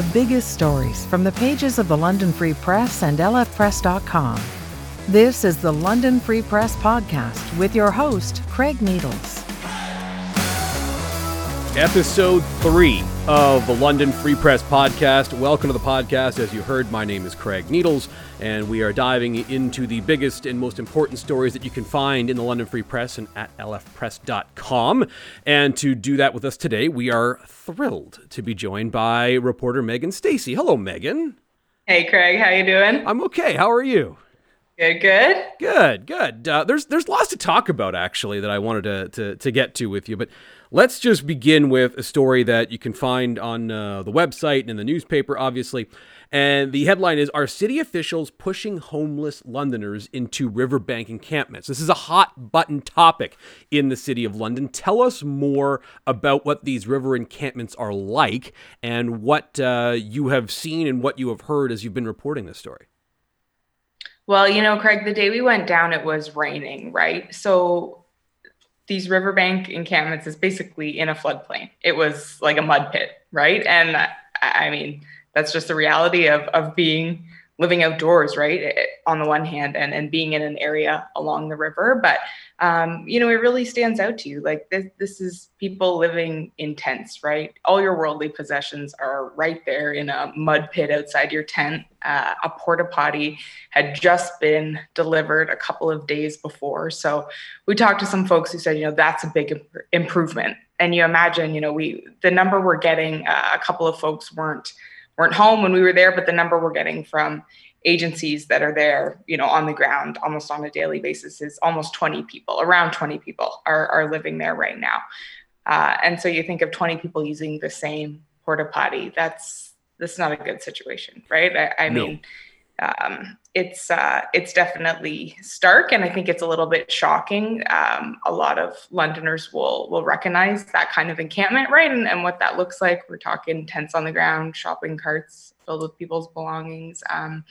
the biggest stories from the pages of the London Free Press and lfpress.com. This is the London Free Press Podcast with your host, Craig Needles. Episode three of the London Free Press Podcast. Welcome to the podcast. As you heard, my name is Craig Needles, and we are diving into the biggest and most important stories that you can find in the London Free Press and at lfpress.com. And to do that with us today, we are thrilled to be joined by reporter Megan Stacey. Hello, Megan. Hey, Craig. How you doing? I'm okay. How are you? Good, good. Good, good. Uh, there's there's lots to talk about actually that I wanted to, to to get to with you, but let's just begin with a story that you can find on uh, the website and in the newspaper, obviously. And the headline is Are city officials pushing homeless Londoners into riverbank encampments? This is a hot button topic in the city of London. Tell us more about what these river encampments are like and what uh, you have seen and what you have heard as you've been reporting this story. Well, you know, Craig, the day we went down, it was raining, right? So these riverbank encampments is basically in a floodplain. It was like a mud pit, right? And I mean, that's just the reality of of being living outdoors, right? On the one hand, and and being in an area along the river, but um, you know, it really stands out to you. Like this, this is people living in tents, right? All your worldly possessions are right there in a mud pit outside your tent. Uh, a porta potty had just been delivered a couple of days before. So we talked to some folks who said, you know, that's a big imp- improvement. And you imagine, you know, we the number we're getting, uh, a couple of folks weren't weren't home when we were there, but the number we're getting from agencies that are there, you know, on the ground almost on a daily basis is almost 20 people, around 20 people are, are living there right now. Uh, and so you think of 20 people using the same porta potty, that's, that's not a good situation, right? I, I no. mean, um, it's uh, it's definitely stark, and I think it's a little bit shocking. Um, a lot of Londoners will will recognize that kind of encampment, right, and, and what that looks like. We're talking tents on the ground, shopping carts filled with people's belongings. Um,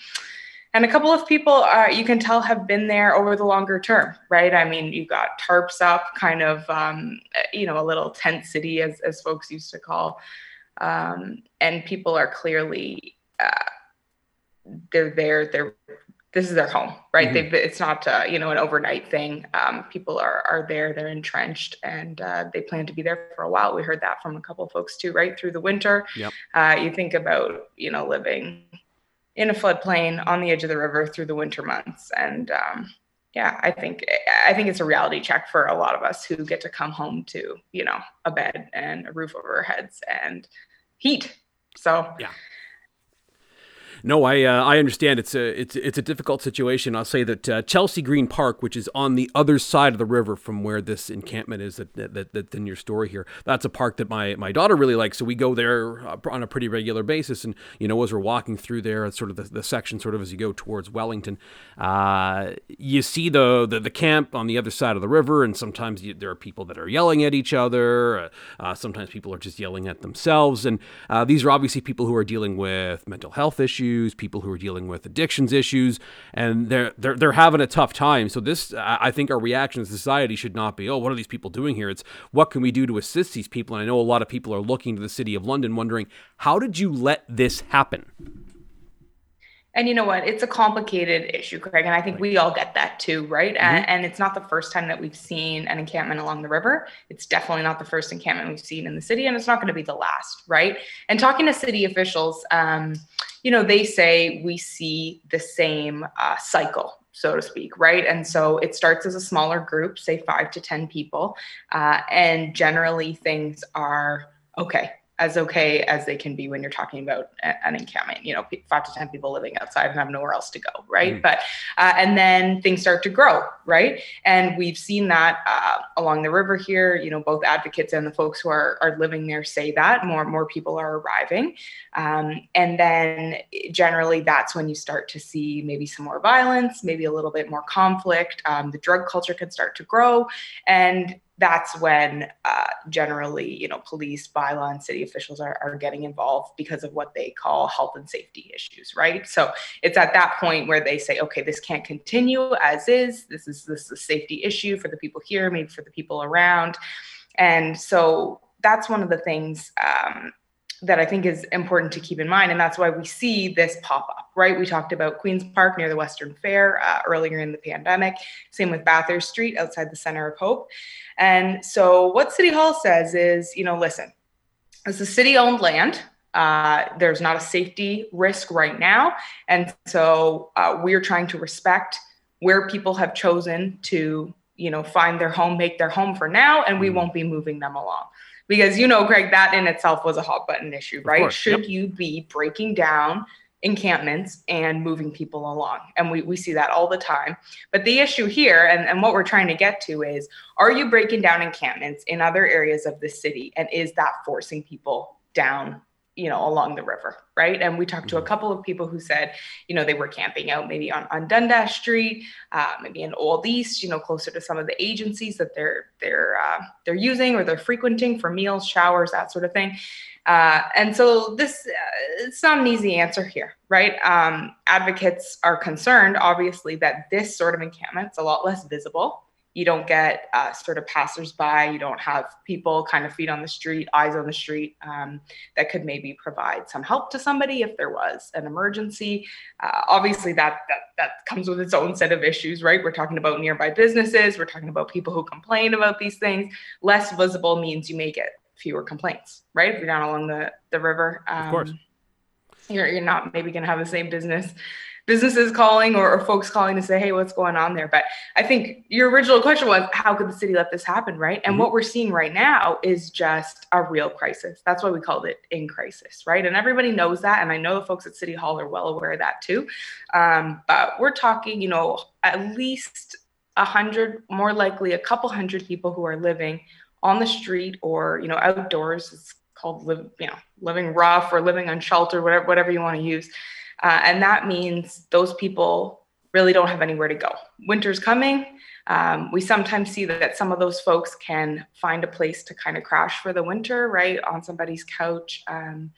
and a couple of people uh, you can tell have been there over the longer term right i mean you've got tarps up kind of um, you know a little tent city as, as folks used to call um, and people are clearly uh, they're there they're this is their home right? Mm-hmm. they it's not uh, you know an overnight thing. Um, people are are there they're entrenched and uh, they plan to be there for a while. We heard that from a couple of folks too right through the winter. Yep. Uh, you think about you know living in a floodplain on the edge of the river through the winter months. And um, yeah i think i think it's a reality check for a lot of us who get to come home to you know a bed and a roof over our heads and heat. So yeah no, I uh, I understand. It's a it's it's a difficult situation. I'll say that uh, Chelsea Green Park, which is on the other side of the river from where this encampment is, that, that, that's in your story here. That's a park that my my daughter really likes. So we go there uh, on a pretty regular basis. And you know, as we're walking through there, sort of the, the section, sort of as you go towards Wellington, uh, you see the, the, the camp on the other side of the river, and sometimes you, there are people that are yelling at each other. Uh, uh, sometimes people are just yelling at themselves, and these are obviously people who are dealing with mental health issues issues, people who are dealing with addictions issues, and they're they're they're having a tough time. So this, I think, our reaction as society should not be, oh, what are these people doing here? It's what can we do to assist these people? And I know a lot of people are looking to the city of London, wondering how did you let this happen? And you know what? It's a complicated issue, Craig. And I think we all get that too, right? Mm-hmm. And, and, it's not the first time that we've seen an encampment along the river. It's definitely not the first encampment we've seen in the city, and it's not going to be the last, right? And talking to city officials, um, you know, they say we see the same uh, cycle so to speak, right? And so it starts as a smaller group, say five to 10 people. Uh, and generally things are okay as okay as they can be when you're talking about an encampment you know five to ten people living outside and have nowhere else to go right? Mm. but uh, and then things start to grow right? And we've seen that uh, along the river here you know both advocates and the folks who are, are living there say that more more people are arriving. Um, and then generally that's when you start to see maybe some more violence maybe a little bit more conflict. Um, the drug culture can start to grow. And that's when uh, generally, you know, police, bylaw, and city officials are, are getting involved because of what they call health and safety issues, right? So it's at that point where they say, okay, this can't continue as is. This is this is a safety issue for the people here, maybe for the people around, and so that's one of the things um, that I think is important to keep in mind. And that's why we see this pop up, right? We talked about Queen's Park near the Western Fair uh, earlier in the pandemic. Same with Bathurst Street outside the Center of Hope. And so, what City Hall says is, you know, listen, it's a city owned land. Uh, there's not a safety risk right now. And so, uh, we're trying to respect where people have chosen to, you know, find their home, make their home for now, and we mm. won't be moving them along because you know craig that in itself was a hot button issue right? should yep. you be breaking down encampments and moving people along? And we, we see that all the time. But the issue here and, and what we're trying to get to is are you breaking down encampments in other areas of the city? And is that forcing people down you know, along the river, right? And we talked to a mm-hmm. couple of people who said, you know, they were camping out maybe on, on Dundas Street, uh, maybe in Old East, you know, closer to some of the agencies that they're they're uh, they're using or they're frequenting for meals, showers, that sort of thing. Uh, and so this uh, it's not an easy answer here, right? Um, advocates are concerned, obviously, that this sort of encampment is a lot less visible you don't get uh, sort of passersby. You don't have people kind of feet on the street, eyes on the street um, that could maybe provide some help to somebody if there was an emergency. Uh, obviously, that, that that comes with its own set of issues, right? We're talking about nearby businesses. We're talking about people who complain about these things. Less visible means you may get fewer complaints, right? If you're down along the the river, um, of course, you're you're not maybe going to have the same business businesses calling or, or, folks calling to say, hey, what's going on there? But I think your original question was, how could the city let this happen, right? And mm-hmm. what we're seeing right now is just a real crisis. That's why we called it in crisis, right? And everybody knows that. And I know the folks at City Hall are well aware of that too. Um, but we're talking, you know, at least a hundred, more likely a couple hundred people who are living on the street or, you know, outdoors. It's called live, you know, living rough or living unsheltered, whatever, whatever you want to use uh, and that means those people really don't have anywhere to go. Winter's coming. Um, we sometimes see that some of those folks can find a place to kind of crash for the winter, right? On somebody's couch um,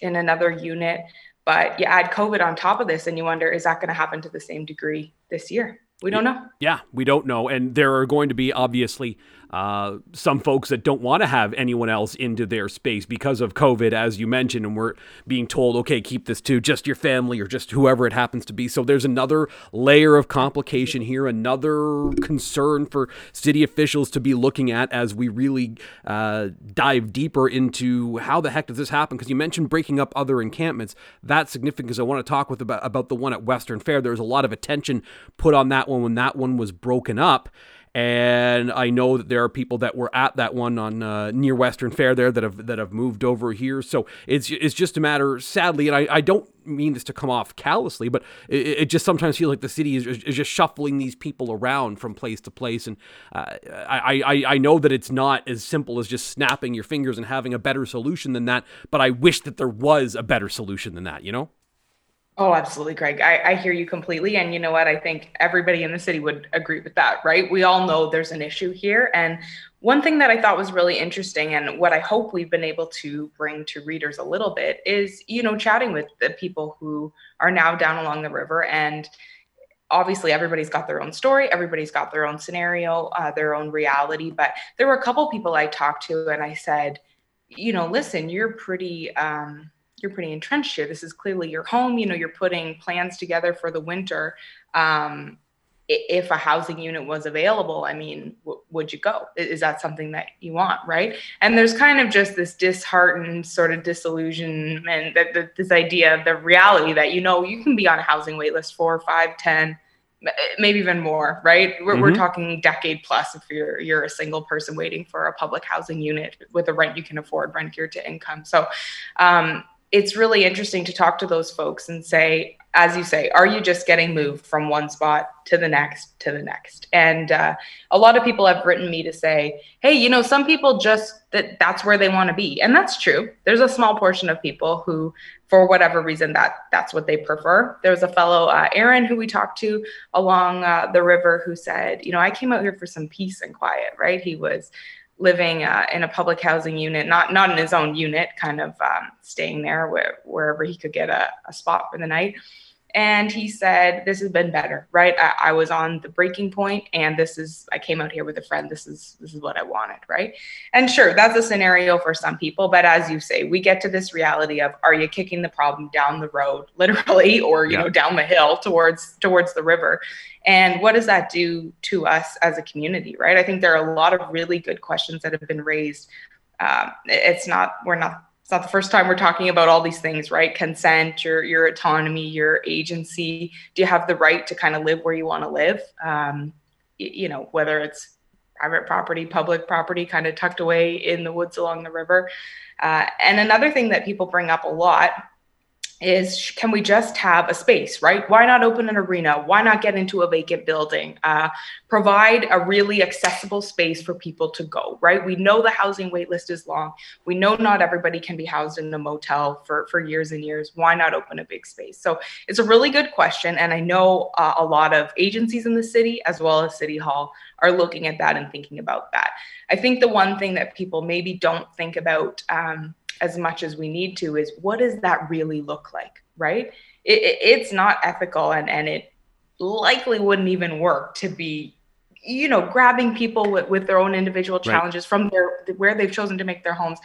in another unit. But you add COVID on top of this, and you wonder, is that going to happen to the same degree this year? We don't know. Yeah, we don't know. And there are going to be obviously uh, some folks that don't want to have anyone else into their space because of COVID, as you mentioned, and we're being told, okay, keep this to just your family or just whoever it happens to be. So there's another layer of complication here, another concern for city officials to be looking at as we really uh, dive deeper into how the heck does this happen? Because you mentioned breaking up other encampments. That's significant because I want to talk with about, about the one at Western Fair. There's a lot of attention put on that one when that one was broken up. And I know that there are people that were at that one on uh, near Western Fair there that have that have moved over here. So it's it's just a matter, sadly, and I, I don't mean this to come off callously, but it, it just sometimes feels like the city is, is, just shuffling these people around from place to place. And uh, I, I I know that it's not as simple as just snapping your fingers and having a better solution than that. But I wish that there was a better solution than that. You know. Oh, absolutely, Craig. I, I, hear you completely. And you know what? I think everybody in the city would agree with that, right? We all know there's an issue here. And one thing that I thought was really interesting and what I hope we've been able to bring to readers a little bit is, you know, chatting with the people who are now down along the river. And obviously, everybody's got their own story, everybody's got their own scenario, uh, their own reality. But there were a couple people I talked to, and I said, you know, listen, you're pretty. Um, you're pretty entrenched here. This is clearly your home. You know, you're putting plans together for the winter. Um, if a housing unit was available, I mean, w- would you go? Is that something that you want, right? And there's kind of just this disheartened sort of disillusionment that, that this idea of the reality that you know you can be on a housing waitlist for five, ten, maybe even more, right? We're, mm-hmm. we're talking decade plus if you're you're a single person waiting for a public housing unit with a rent you can afford, rent geared to income. So. Um, it's really interesting to talk to those folks and say, as you say, are you just getting moved from one spot to the next to the next? And uh, a lot of people have written me to say, hey, you know, some people just that that's where they want to be, and that's true. There's a small portion of people who, for whatever reason, that that's what they prefer. There was a fellow, uh, Aaron, who we talked to along uh, the river, who said, you know, I came out here for some peace and quiet. Right? He was living uh, in a public housing unit, not not in his own unit, kind of um, staying there where, wherever he could get a, a, spot for the night. And he said this has been better right? I, I, was on the breaking point and this is i came out here with a friend. This is this is what i wanted right? And sure that's a scenario for some people but as you say we get to this reality of are you kicking the problem down the road literally or you yeah. know down the hill towards towards the river? And what does that do to us as a community right? I think there are a lot of really good questions that have been raised. Um, it's not we're not it's not the first time we're talking about all these things, right? Consent, your your autonomy, your agency. Do you have the right to kind of live where you want to live? Um, you know, whether it's private property, public property, kind of tucked away in the woods along the river. Uh, and another thing that people bring up a lot is can we just have a space, right? Why not open an arena? Why not get into a vacant building? Uh, provide a really accessible space for people to go, right? We know the housing wait list is long. We know not everybody can be housed in a motel for, for years and years. Why not open a big space? So it's a really good question. And I know uh, a lot of agencies in the city, as well as City Hall, are looking at that and thinking about that. I think the one thing that people maybe don't think about um, as much as we need to is what does that really look like right it, it, it's not ethical and and it likely wouldn't even work to be you know grabbing people with, with their own individual challenges right. from their where they've chosen to make their homes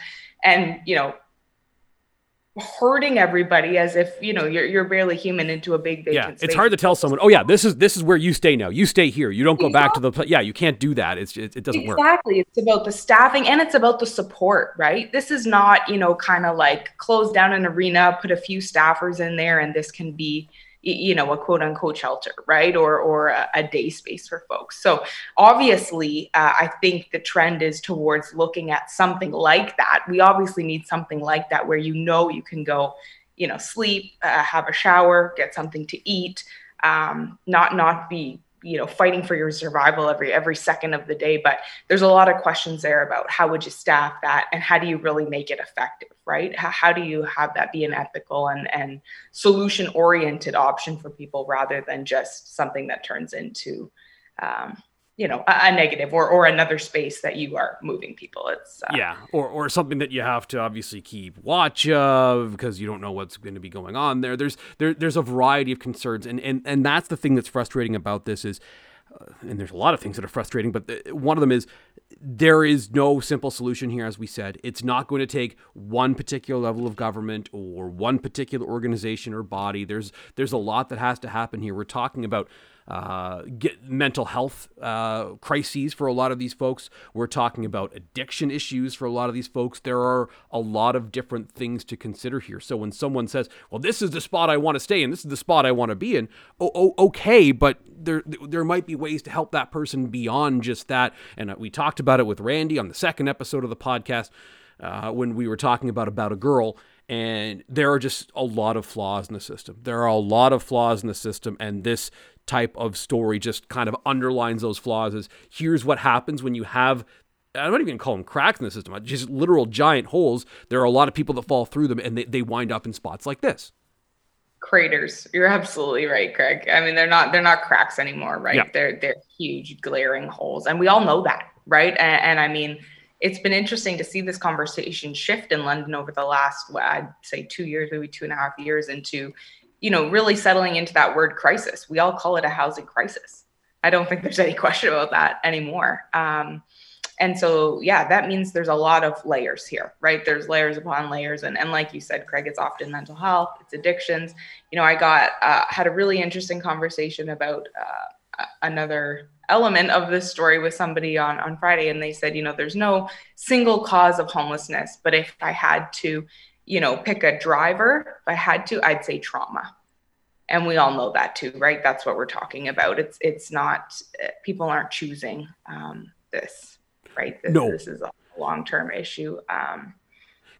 and you know hurting everybody as if you know you're you're barely human into a big vacant yeah space. it's hard to tell someone oh yeah this is this is where you stay now you stay here you don't go exactly. back to the yeah you can't do that it's it, it doesn't exactly. work exactly it's about the staffing and it's about the support right this is not you know kind of like close down an arena put a few staffers in there and this can be you know a quote unquote shelter right? Or or a, a day space for folks. So obviously uh, i think the trend is towards looking at something like that. We obviously need something like that where you know you can go you know sleep uh, have a shower get something to eat um, not not be you know fighting for your survival every every second of the day but there's a lot of questions there about how would you staff that and how do you really make it effective right? How, how do you have that be an ethical and and solution oriented option for people rather than just something that turns into um, you know a, a, negative or or another space that you are moving people. It's uh, yeah or or something that you have to obviously keep watch of because you don't know what's going to be going on there. There's there, there's a variety of concerns and and and that's the thing that's frustrating about this is uh, and there's a lot of things that are frustrating but one of them is there is no simple solution here as we said. It's not going to take one particular level of government or one particular organization or body. There's there's a lot that has to happen here. We're talking about uh, get mental health uh, crises for a lot of these folks. We're talking about addiction issues for a lot of these folks. There are a lot of different things to consider here. So when someone says, "Well, this is the spot I want to stay in. This is the spot I want to be in," oh, oh, okay, but there there might be ways to help that person beyond just that. And uh, we talked about it with Randy on the second episode of the podcast uh, when we were talking about about a girl and there are just a lot of flaws in the system. There are a lot of flaws in the system, and this type of story just kind of underlines those flaws is here's what happens when you have I'm not even call them cracks in the system, just literal giant holes. There are a lot of people that fall through them and they, they wind up in spots like this. Craters. You're absolutely right, Craig. I mean, they're not they're not cracks anymore, right? Yeah. They're they're huge glaring holes. And we all know that, right? And, and I mean, it's been interesting to see this conversation shift in London over the last, well, I'd say two years, maybe two and a half years into you know, really settling into that word crisis. We all call it a housing crisis. I don't think there's any question about that anymore. Um, and so, yeah, that means there's a lot of layers here, right? There's layers upon layers. And, and like you said, Craig, it's often mental health, it's addictions. You know, I got, uh, had a really interesting conversation about uh, another element of this story with somebody on, on Friday. And they said, you know, there's no single cause of homelessness, but if I had to you know, pick a driver, if I had to, I'd say trauma. And we all know that too, right? That's what we're talking about. It's it's not people aren't choosing um, this, right? This, no. this is a long term issue. Um,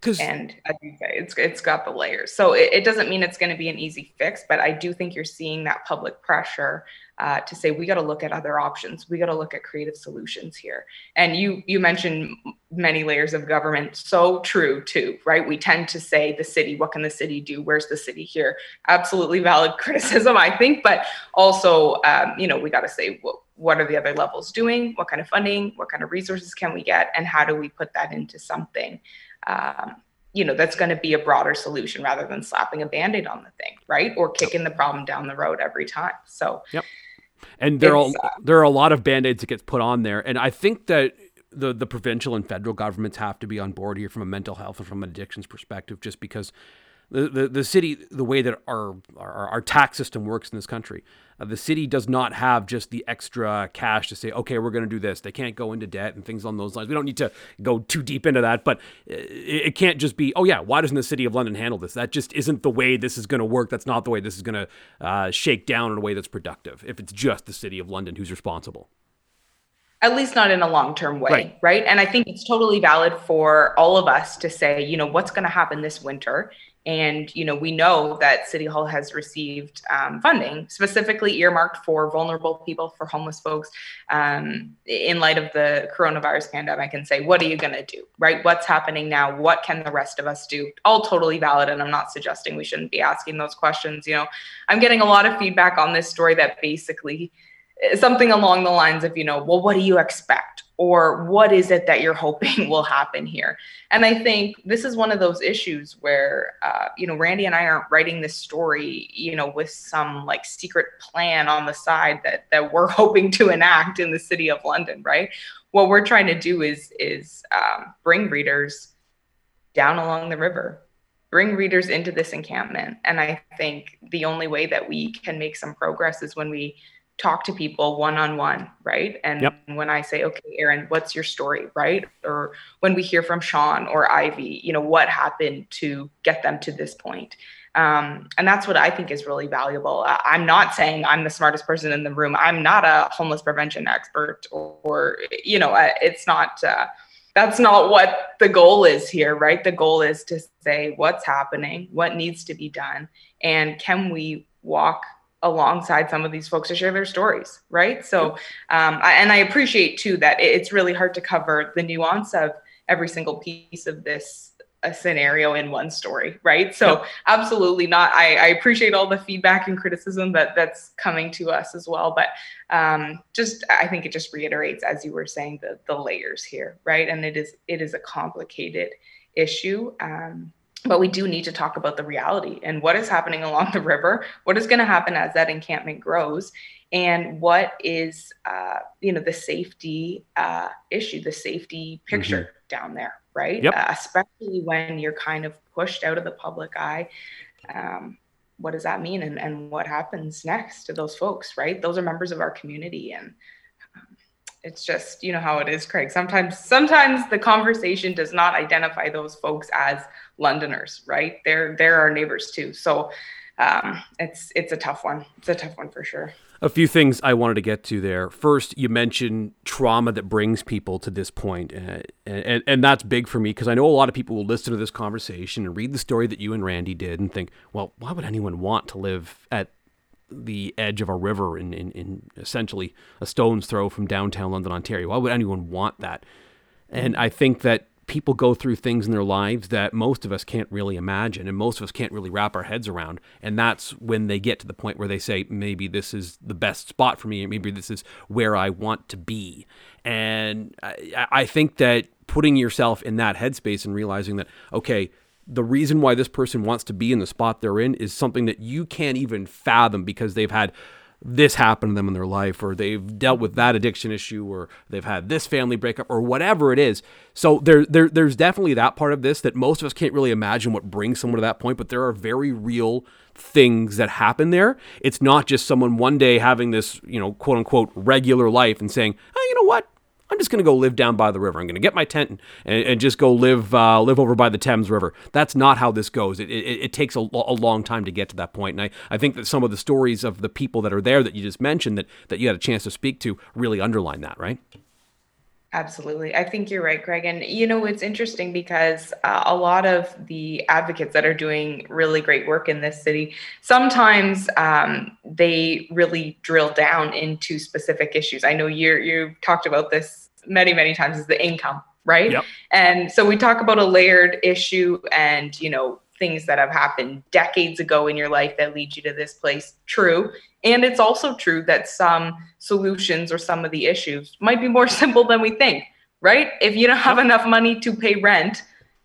and as you say, it's it's got the layers. So it, it doesn't mean it's going to be an easy fix, but I do think you're seeing that public pressure uh, to say we got to look at other options. We got to look at creative solutions here. And you you mentioned many layers of government. So true too, right? We tend to say the city. What can the city do? Where's the city here? Absolutely valid criticism, I think. But also, um, you know, we got to say what what are the other levels doing? What kind of funding? What kind of resources can we get? And how do we put that into something? Um, you know that's going to be a broader solution rather than slapping a band-aid on the thing right? Or kicking the problem down the road every time so. Yep. And there are uh, there are a lot of band-aids that gets put on there and i think that the the provincial and federal governments have to be on board here from a mental health and from an addictions perspective just because the, the, the city, the way that our, our, our tax system works in this country, uh, the city does not have just the extra cash to say, okay, we're going to do this. They can't go into debt and things on those lines. We don't need to go too deep into that, but it, it can't just be, oh yeah, why doesn't the city of London handle this? That just isn't the way this is going to work. That's not the way this is going to uh, shake down in a way that's productive. If it's just the city of London who's responsible at least not in a long term way, right. right. And I think it's totally valid for all of us to say, you know, what's going to happen this winter and you know, we know that City Hall has received um, funding specifically earmarked for vulnerable people, for homeless folks, um, in light of the coronavirus pandemic. And say, what are you going to do? Right? What's happening now? What can the rest of us do? All totally valid, and I'm not suggesting we shouldn't be asking those questions. You know, I'm getting a lot of feedback on this story that basically something along the lines of, you know, well, what do you expect? Or what is it that you're hoping will happen here? And I think this is one of those issues where, uh, you know, Randy and I aren't writing this story, you know, with some like secret plan on the side that that we're hoping to enact in the city of London, right? What we're trying to do is is um, bring readers down along the river, bring readers into this encampment. And I think the only way that we can make some progress is when we talk to people one on one, right? And yep. when I say, okay, Aaron, what's your story, right? Or when we hear from Sean or Ivy, you know, what happened to get them to this point? Um, and that's what I think is really valuable. I'm not saying I'm the smartest person in the room. I'm not a homeless prevention expert, or, or you know, it's not. Uh, that's not what the goal is here, right? The goal is to say what's happening, what needs to be done, and can we walk alongside some of these folks to share their stories, right? So, um, I, and I appreciate too that it's really hard to cover the nuance of every single piece of this a scenario in one story, right? So, yep. absolutely not. I, I, appreciate all the feedback and criticism that that's coming to us as well, but um, just I think it just reiterates, as you were saying, the the layers here, right? And it is it is a complicated issue. Um, but we do need to talk about the reality and what is happening along the river what is going to happen as that encampment grows and what is uh, you know the safety uh, issue the safety picture mm-hmm. down there right yep. uh, especially when you're kind of pushed out of the public eye um, what does that mean and, and what happens next to those folks right those are members of our community and it's just you know how it is craig. Sometimes sometimes the conversation does not identify those folks as londoners right? They're they're our neighbors too. So um, it's it's a tough one. It's a tough one for sure. A few things I wanted to get to there. First, you mentioned trauma that brings people to this point, uh, and, and that's big for me because I know a lot of people will listen to this conversation and read the story that you and Randy did and think, well, why would anyone want to live at the edge of a river in, in, in essentially a stone's throw from downtown London, Ontario. Why would anyone want that? And I think that people go through things in their lives that most of us can't really imagine and most of us can't really wrap our heads around. And that's when they get to the point where they say, maybe this is the best spot for me, maybe this is where I want to be. And I, I think that putting yourself in that headspace and realizing that, okay, the reason why this person wants to be in the spot they're in is something that you can't even fathom because they've had this happen to them in their life or they've dealt with that addiction issue or they've had this family breakup or whatever it is. So there, there there's definitely that part of this that most of us can't really imagine what brings someone to that point but there are very real things that happen there. It's not just someone one day having this you know quote unquote regular life and saying oh, you know what I'm just going to go live down by the river. I'm going to get my tent and, and just go live uh, live over by the Thames River. That's not how this goes. It, it, it takes a, a, long time to get to that point. And I, I think that some of the stories of the people that are there that you just mentioned that, that you had a chance to speak to really underline that, right? Absolutely. I think you're right, Craig. And, you know, it's interesting because uh, a lot of the advocates that are doing really great work in this city, sometimes um, they really drill down into specific issues. I know you you've talked about this many, many times is the income, right? Yep. And so we talk about a layered issue and, you know, things that have happened decades ago in your life that lead you to this place. True. And it's also true that some solutions or some of the issues might be more simple than we think right? If you don't have enough money to pay rent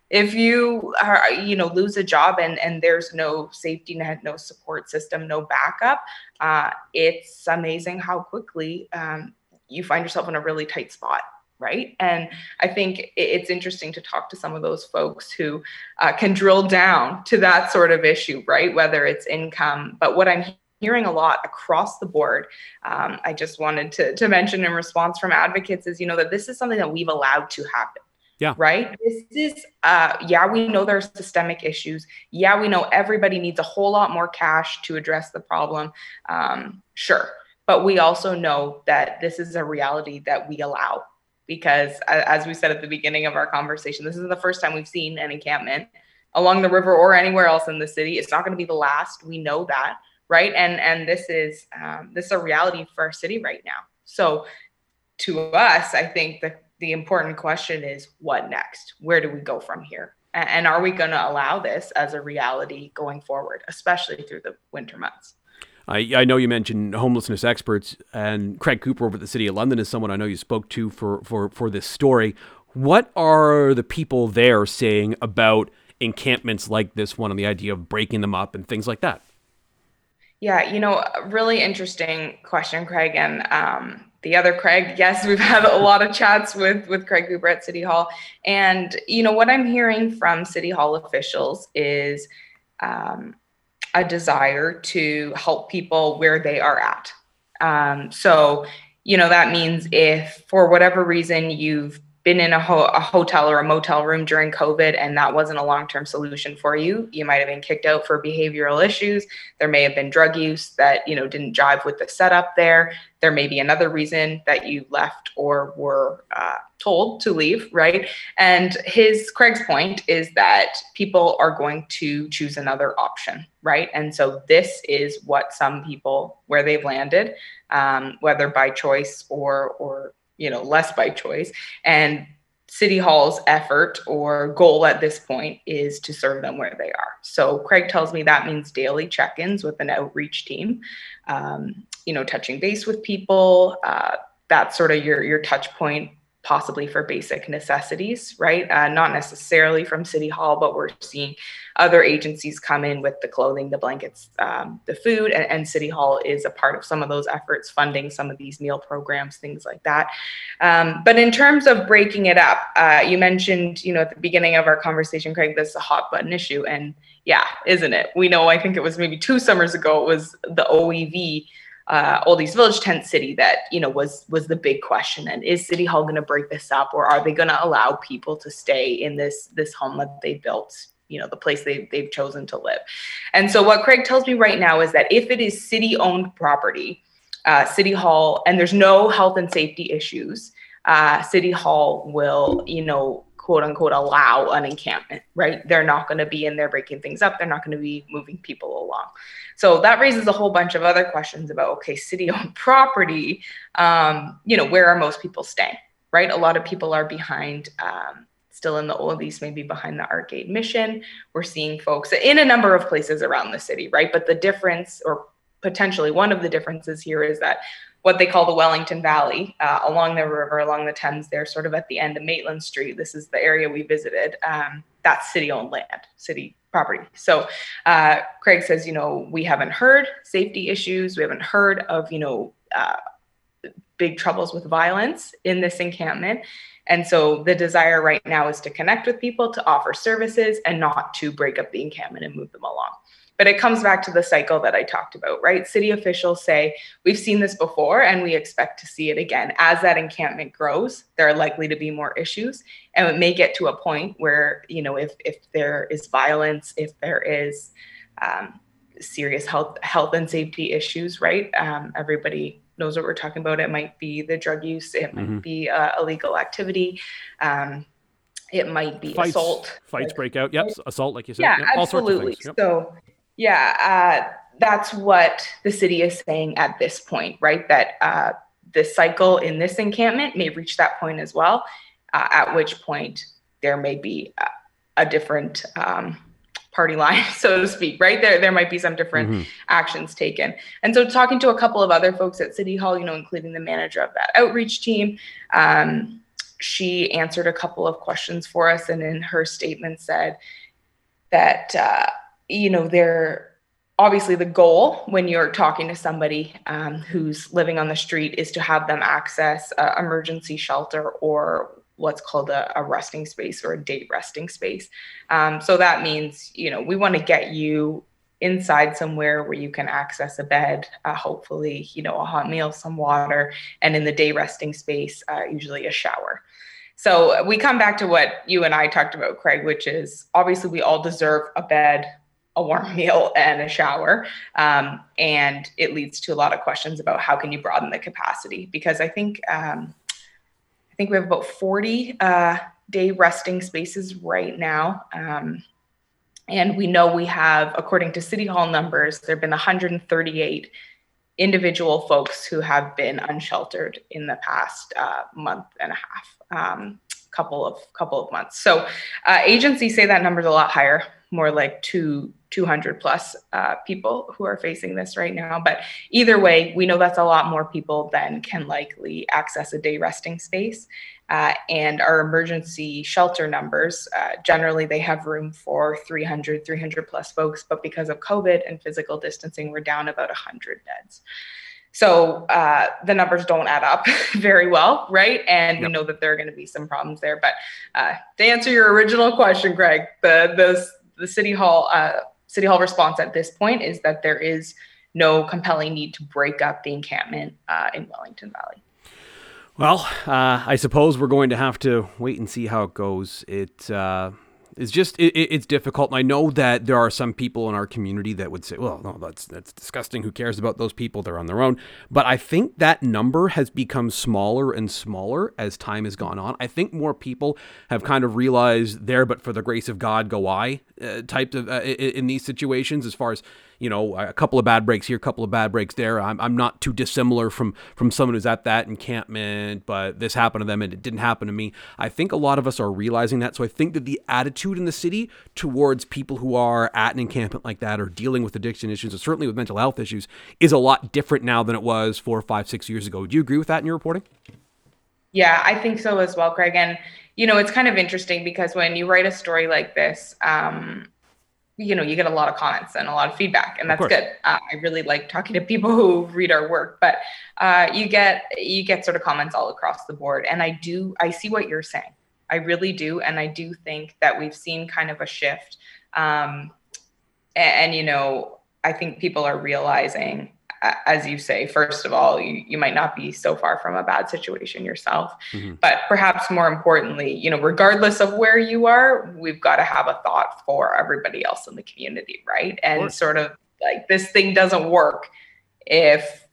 if you are you know lose a job and and there's no safety net no support system no backup uh, it's amazing how quickly um, you find yourself in a really tight spot right and i think it's interesting to talk to some of those folks who uh, can drill down to that sort of issue right whether it's income but what i'm hearing a lot across the board um, i just wanted to, to mention in response from advocates is you know that this is something that we've allowed to happen yeah. Right. This is, uh, yeah, we know there are systemic issues. Yeah, we know everybody needs a whole lot more cash to address the problem. Um, sure. But we also know that this is a reality that we allow because, as we said at the beginning of our conversation, this is the first time we've seen an encampment along the river or anywhere else in the city. It's not going to be the last. We know that. Right. And, and this is, um, this is a reality for our city right now. So to us, I think that the important question is what next? Where do we go from here? And are we going to allow this as a reality going forward, especially through the winter months? I, I know you mentioned homelessness experts, and Craig Cooper over at the City of London is someone I know you spoke to for, for, for this story. What are the people there saying about encampments like this one and the idea of breaking them up and things like that? Yeah, you know, really interesting question, Craig. And um, the other Craig. Yes, we've had a lot of chats with with Craig Cooper at City Hall, and you know what I'm hearing from City Hall officials is um, a desire to help people where they are at. Um, so you know that means if for whatever reason you've been in a, ho- a, hotel or a motel room during COVID and that wasn't a long term solution for you. You might have been kicked out for behavioral issues. There may have been drug use that you know didn't jive with the setup there. There may be another reason that you left or were uh, told to leave, right? And his Craig's point is that people are going to choose another option, right? And so this is what some people where they've landed, um, whether by choice or or you know less by choice and city hall's effort or goal at this point is to serve them where they are so craig tells me that means daily check-ins with an outreach team um, you know touching base with people uh, that's sort of your your touch point possibly for basic necessities, right? Uh, not necessarily from City Hall, but we're seeing other agencies come in with the clothing, the blankets, um, the food, and, and, City Hall is a part of some of those efforts, funding some of these meal programs, things like that. Um, but in terms of breaking it up, uh, you mentioned, you know, at the beginning of our conversation, Craig, this is a hot button issue, and yeah, isn't it? We know. I think it was maybe two summers ago. It was the OEV uh, Old East Village tent city that you know was was the big question. And is City Hall going to break this up, or are they going to allow people to stay in this this home that they built? You know, the place they they've chosen to live. And so what Craig tells me right now is that if it is city owned property, uh, City Hall, and there's no health and safety issues, uh, City Hall will you know quote unquote allow an encampment, right? They're not going to be in there breaking things up. They're not going to be moving people along. So that raises a whole bunch of other questions about okay, city owned property. Um, you know, where are most people staying, right? A lot of people are behind. Um, still in the Old East, maybe behind the Ark Aid Mission. We're seeing folks in a number of places around the city, right? But the difference, or potentially one of the differences here, is that what they call the Wellington Valley uh, along the river, along the Thames, there, sort of at the end of Maitland Street. This is the area we visited. Um, that's city owned land, city property. So uh, Craig says, you know, we haven't heard safety issues. We haven't heard of, you know, uh, big troubles with violence in this encampment. And so the desire right now is to connect with people, to offer services, and not to break up the encampment and move them along. But it comes back to the cycle that I talked about, right? City officials say, we've seen this before and we expect to see it again. As that encampment grows, there are likely to be more issues. And it may get to a point where, you know, if, if there is violence, if there is um, serious health, health and safety issues, right? Um, everybody knows what we're talking about. It might be the drug use, it might mm-hmm. be uh, illegal activity. Um, it might be fights, assault. Fights like, break out. Yep. Assault, like you said. Yeah, yep. absolutely. Yep. So yeah, uh, that's what the city is saying at this point, right? That uh, the cycle in this encampment may reach that point as well, uh, at which point there may be a, a different um, party line, so to speak, right? There, there might be some different mm-hmm. actions taken. And so, talking to a couple of other folks at City Hall, you know, including the manager of that outreach team, um, she answered a couple of questions for us, and in her statement said that uh, you know they're obviously the goal when you're talking to somebody um, who's living on the street is to have them access uh, emergency shelter or what's called a, a, resting space or a day resting space. Um, so that means, you know, we want to get you inside somewhere where you can access a bed, uh, hopefully, you know, a hot meal, some water, and in the day resting space, uh, usually a shower. So we come back to what you and I talked about, Craig, which is obviously we all deserve a bed, a warm meal and a shower. Um, and it leads to a lot of questions about how can you broaden the capacity? Because I think um, I think we have about 40 uh, day resting spaces right now. Um, and we know we have, according to City Hall numbers, there have been 138 individual folks who have been unsheltered in the past uh, month and a half. Um, couple of couple of months. So uh, agencies say that number is a lot higher, more like two 200 plus uh, people who are facing this right now. But either way, we know that's a lot more people than can likely access a day resting space. Uh, and our emergency shelter numbers, uh, generally they have room for 300, 300 plus folks, but because of COVID and physical distancing, we're down about 100 beds. So uh, the numbers don't add up very well, right? And yep. we know that there are going to be some problems there. But uh, to answer your original question, Craig, the the, the city hall uh, city hall response at this point is that there is no compelling need to break up the encampment uh, in Wellington Valley. Well, uh, I suppose we're going to have to wait and see how it goes. It uh, it's just it, it's difficult. And I know that there are some people in our community that would say, "Well, no, that's that's disgusting. Who cares about those people? They're on their own." But I think that number has become smaller and smaller as time has gone on. I think more people have kind of realized there, but for the grace of God, go I uh, types of uh, in, in these situations as far as you know, a couple of bad breaks here, a couple of bad breaks there. I'm, I'm not too dissimilar from from someone who's at that encampment, but this happened to them and it didn't happen to me. I think a lot of us are realizing that. So I think that the attitude in the city towards people who are at an encampment like that or dealing with addiction issues, or certainly with mental health issues, is a lot different now than it was four, five, six years ago. Do you agree with that in your reporting? Yeah, I think so as well, Craig. And you know, it's kind of interesting because when you write a story like this, um, you know you get a lot of comments and a lot of feedback and that's good. Uh, i really like talking to people who read our work but uh, you get you get sort of comments all across the board and i do i see what you're saying. I really do and i do think that we've seen kind of a shift um, and, and you know i think people are realizing as you say, first of all, you, you might not be so far from a bad situation yourself. Mm-hmm. But perhaps more importantly, you know, regardless of where you are, we've got to have a thought for everybody else in the community, right? And of sort of like this thing doesn't work if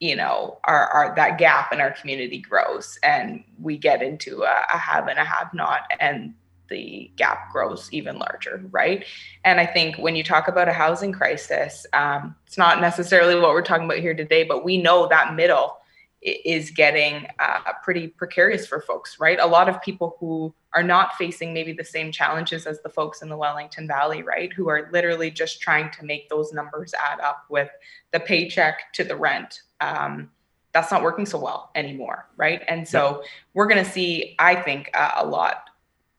you know our, our that gap in our community grows and we get into a, a have and a have not and the gap grows even larger, right? And I think when you talk about a housing crisis, um, it's not necessarily what we're talking about here today, but we know that middle is getting uh, pretty precarious for folks, right? A lot of people who are not facing maybe the same challenges as the folks in the Wellington Valley, right? Who are literally just trying to make those numbers add up with the paycheck to the rent. Um, that's not working so well anymore, right? And so yep. we're going to see, I think, uh, a lot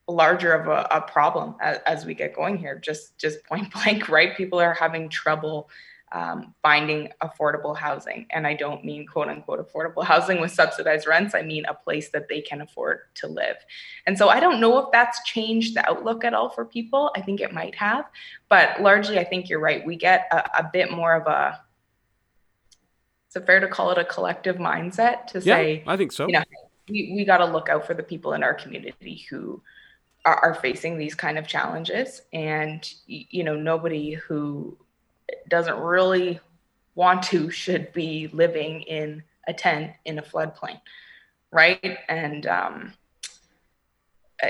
larger of a, a problem as, as, we get going here. Just just point blank right? People are having trouble um, finding affordable housing. And i don't mean quote unquote affordable housing with subsidized rents. I mean a place that they can afford to live. And so i don't know if that's changed the outlook at all for people. I think it might have. But largely i think you're right. We get a, a bit more of a is it fair to call it a collective mindset to yeah, say i think so. you know we, we got to look out for the people in our community who are, are facing these kind of challenges and you know nobody who doesn't really want to should be living in a tent in a floodplain right? And um,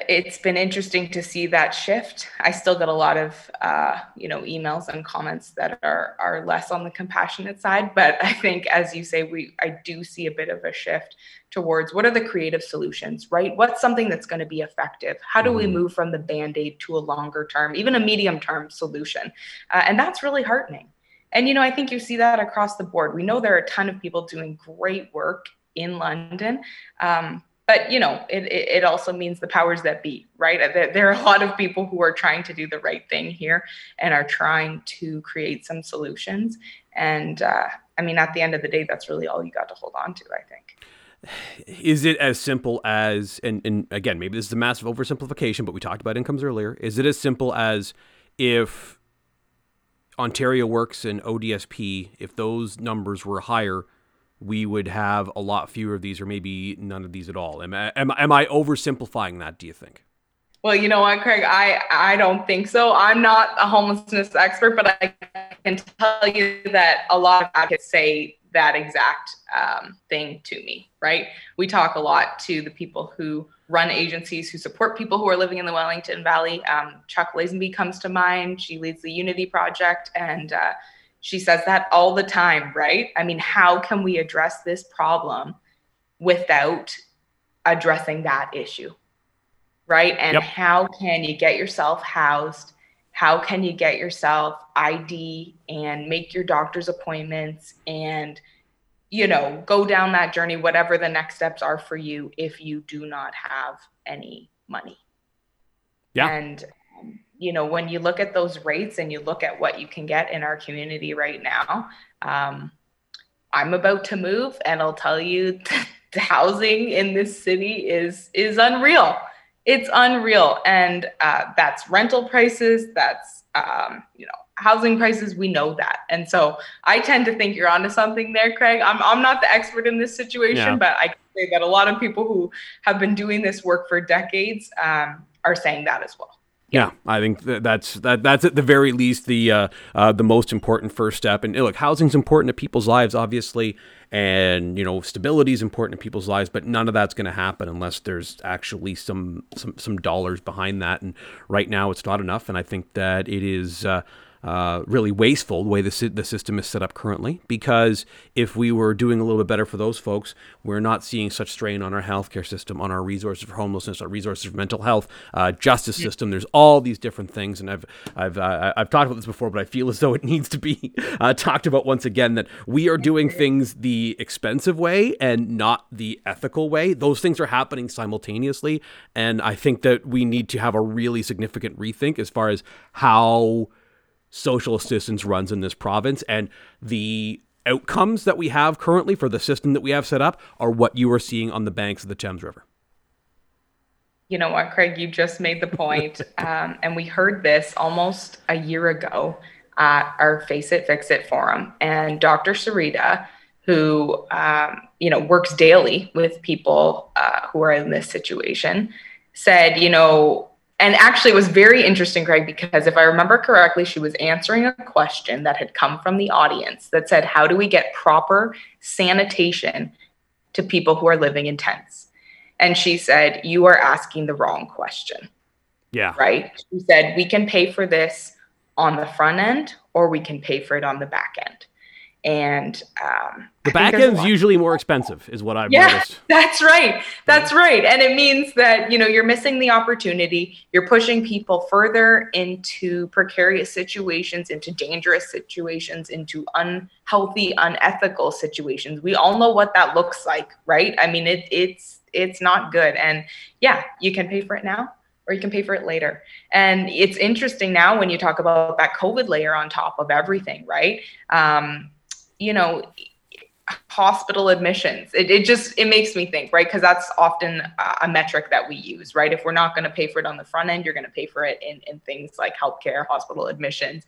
it's been interesting to see that shift. I still get a lot of uh, you know emails and comments that are are less on the compassionate side, but I think as you say, we I do see a bit of a shift towards what are the creative solutions, right? What's something that's going to be effective? How do we mm-hmm. move from the band aid to a longer term, even a medium term solution? Uh, and that's really heartening. And you know, I think you see that across the board. We know there are a ton of people doing great work in London. Um, but you know, it, it also means the powers that be, right? There, there are a lot of people who are trying to do the right thing here and are trying to create some solutions. And uh, I mean, at the end of the day, that's really all you got to hold on to, I think. Is it as simple as, and, and again, maybe this is a massive oversimplification, but we talked about incomes earlier. Is it as simple as if Ontario Works and ODSP, if those numbers were higher, we would have a lot fewer of these, or maybe none of these at all. Am I, am, am I oversimplifying that? Do you think? Well, you know what, Craig? I I don't think so. I'm not a homelessness expert, but I can tell you that a lot of advocates say that exact um, thing to me. Right? We talk a lot to the people who run agencies who support people who are living in the Wellington Valley. Um, Chuck Lazenby comes to mind. She leads the Unity Project, and uh, she says that all the time, right? I mean, how can we address this problem without addressing that issue? Right. And yep. how can you get yourself housed? How can you get yourself ID and make your doctor's appointments and, you know, go down that journey, whatever the next steps are for you if you do not have any money? Yeah. And you know, when you look at those rates and you look at what you can get in our community right now, um, I'm about to move, and I'll tell you, the housing in this city is is unreal. It's unreal, and uh, that's rental prices. That's um, you know housing prices. We know that, and so I tend to think you're onto something there, Craig. I'm I'm not the expert in this situation, yeah. but I can say that a lot of people who have been doing this work for decades um, are saying that as well. Yeah, I think that's that that's at the very least the uh, uh, the most important first step. And look, housing's important to people's lives, obviously, and you know stability is important to people's lives. But none of that's going to happen unless there's actually some some some dollars behind that. And right now, it's not enough. And I think that it is. Uh, uh, really wasteful the way the, the system is set up currently. Because if we were doing a little bit better for those folks, we're not seeing such strain on our healthcare system, on our resources for homelessness, our resources for mental health, uh, justice system. There's all these different things, and I've I've uh, I've talked about this before, but I feel as though it needs to be uh, talked about once again. That we are doing things the expensive way and not the ethical way. Those things are happening simultaneously, and I think that we need to have a really significant rethink as far as how social assistance runs in this province. And the outcomes that we have currently for the system that we have set up are what you are seeing on the banks of the Thames River. You know what, Craig? You just made the point. um, and we heard this almost a year ago at our Face It, Fix It forum. And Dr. Sarita, who um, you know works daily with people uh, who are in this situation, said, you know, and actually it was very interesting craig because if i remember correctly she was answering a question that had come from the audience that said how do we get proper sanitation to people who are living in tents? And she said you are asking the wrong question. Yeah. Right? She said we can pay for this on the front end or we can pay for it on the back end. And um, the back end's usually more expensive is what i've yeah, noticed. that's right. That's right. And it means that you know you're missing the opportunity. You're pushing people further into precarious situations into dangerous situations into unhealthy unethical situations. We all know what that looks like right? I mean it, it's it's not good. And yeah you can pay for it now or you can pay for it later. And it's interesting now when you talk about that COVID layer on top of everything, right? Um, you know hospital admissions. It, it just it makes me think right? Because that's often a metric that we use right? If we're not going to pay for it on the front end you're going to pay for it in, in things like healthcare hospital admissions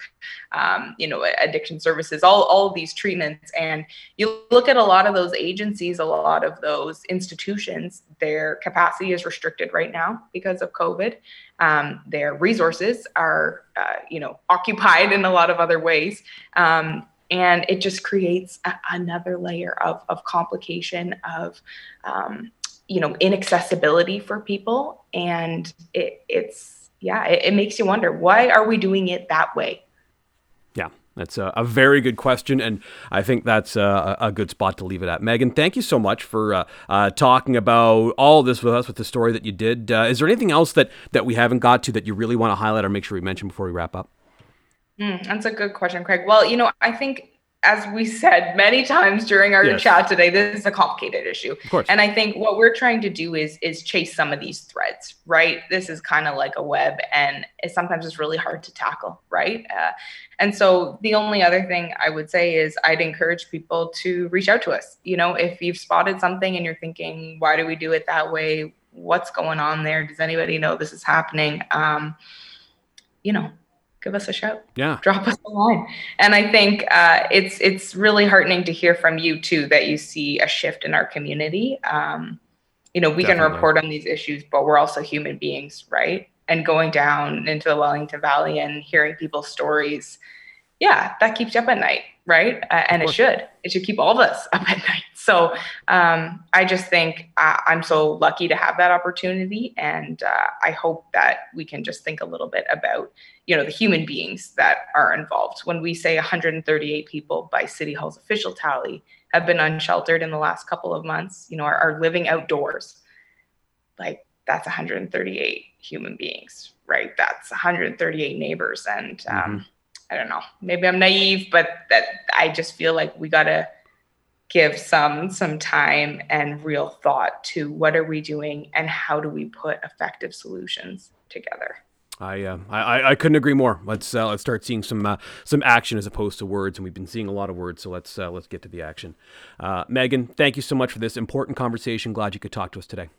um, you know addiction services all, all these treatments. And you look at a lot of those agencies a lot of those institutions their capacity is restricted right now because of covid. Um, their resources are uh, you know occupied in a lot of other ways. Um, and it just creates a, another layer of, of complication of um, you know inaccessibility for people. And it, it's yeah it, it, makes you wonder why are we doing it that way? Yeah that's a, a very good question. And i think that's a, a, good spot to leave it at. Megan thank you so much for uh, uh, talking about all this with us with the story that you did. Uh, is there anything else that that we haven't got to that you really want to highlight or make sure we mention before we wrap up Mm, that's a good question, Craig. Well, you know, I think as we said many times during our Yes. chat today, this is a complicated issue. Of course. And I think what we're trying to do is is chase some of these threads, right? This is kind of like a web, and it sometimes it's really hard to tackle, right? Uh, and so the only other thing I would say is I'd encourage people to reach out to us. You know, if you've spotted something and you're thinking, why do we do it that way? What's going on there? Does anybody know this is happening? Um, you know, give us a shout yeah. drop us a line. And I think uh, it's it's really heartening to hear from you too that you see a shift in our community. Um, you know, we can report on these issues, but we're also human beings, right? And going down into the Wellington Valley and hearing people's stories, yeah, that keeps you up at night, right? Uh, and it should. It should keep all of us up at night. So um, I just think uh, I'm so lucky to have that opportunity, and uh, I hope that we can just think a little bit about you know the human beings that are involved. When we say 138 people by city hall's official tally have been unsheltered in the last couple of months you know are, are living outdoors like that's 138 human beings right? That's 138 neighbors and um, i don't know. Maybe i'm naive but that i just feel like we gotta give some some time and real thought to what are we doing and how do we put effective solutions together I, uh, I I- couldn't agree more. Let's uh, let's start seeing some uh, some action as opposed to words, and we've been seeing a lot of words. So let's uh, let's get to the action. Uh, Megan, thank you so much for this important conversation. Glad you could talk to us today.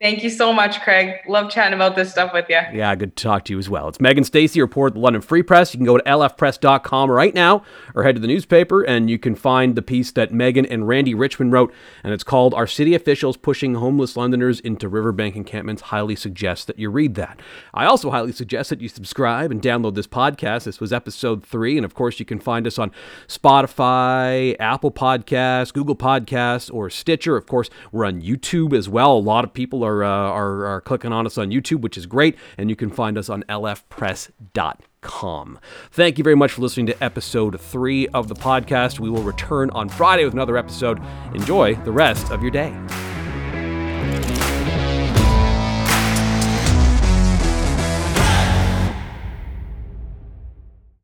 Thank you so much, Craig. Love chatting about this stuff with you. Yeah, good to talk to you as well. It's Megan Stacey, reporter at the London Free Press. You can go to lfpress.com right now or head to the newspaper and you can find the piece that Megan and Randy Richmond wrote. And it's called Our City Officials Pushing Homeless Londoners into Riverbank Encampments. Highly suggest that you read that. I also highly suggest that you subscribe and download this podcast. This was episode three. And of course, you can find us on Spotify, Apple Podcasts, Google Podcasts, or Stitcher. Of course, we're on YouTube as well. A lot of are, uh, are, are clicking on us on YouTube, which is great. And you can find us on lfpress.com. Thank you very much for listening to episode three of the podcast. We will return on Friday with another episode. Enjoy the rest of your day.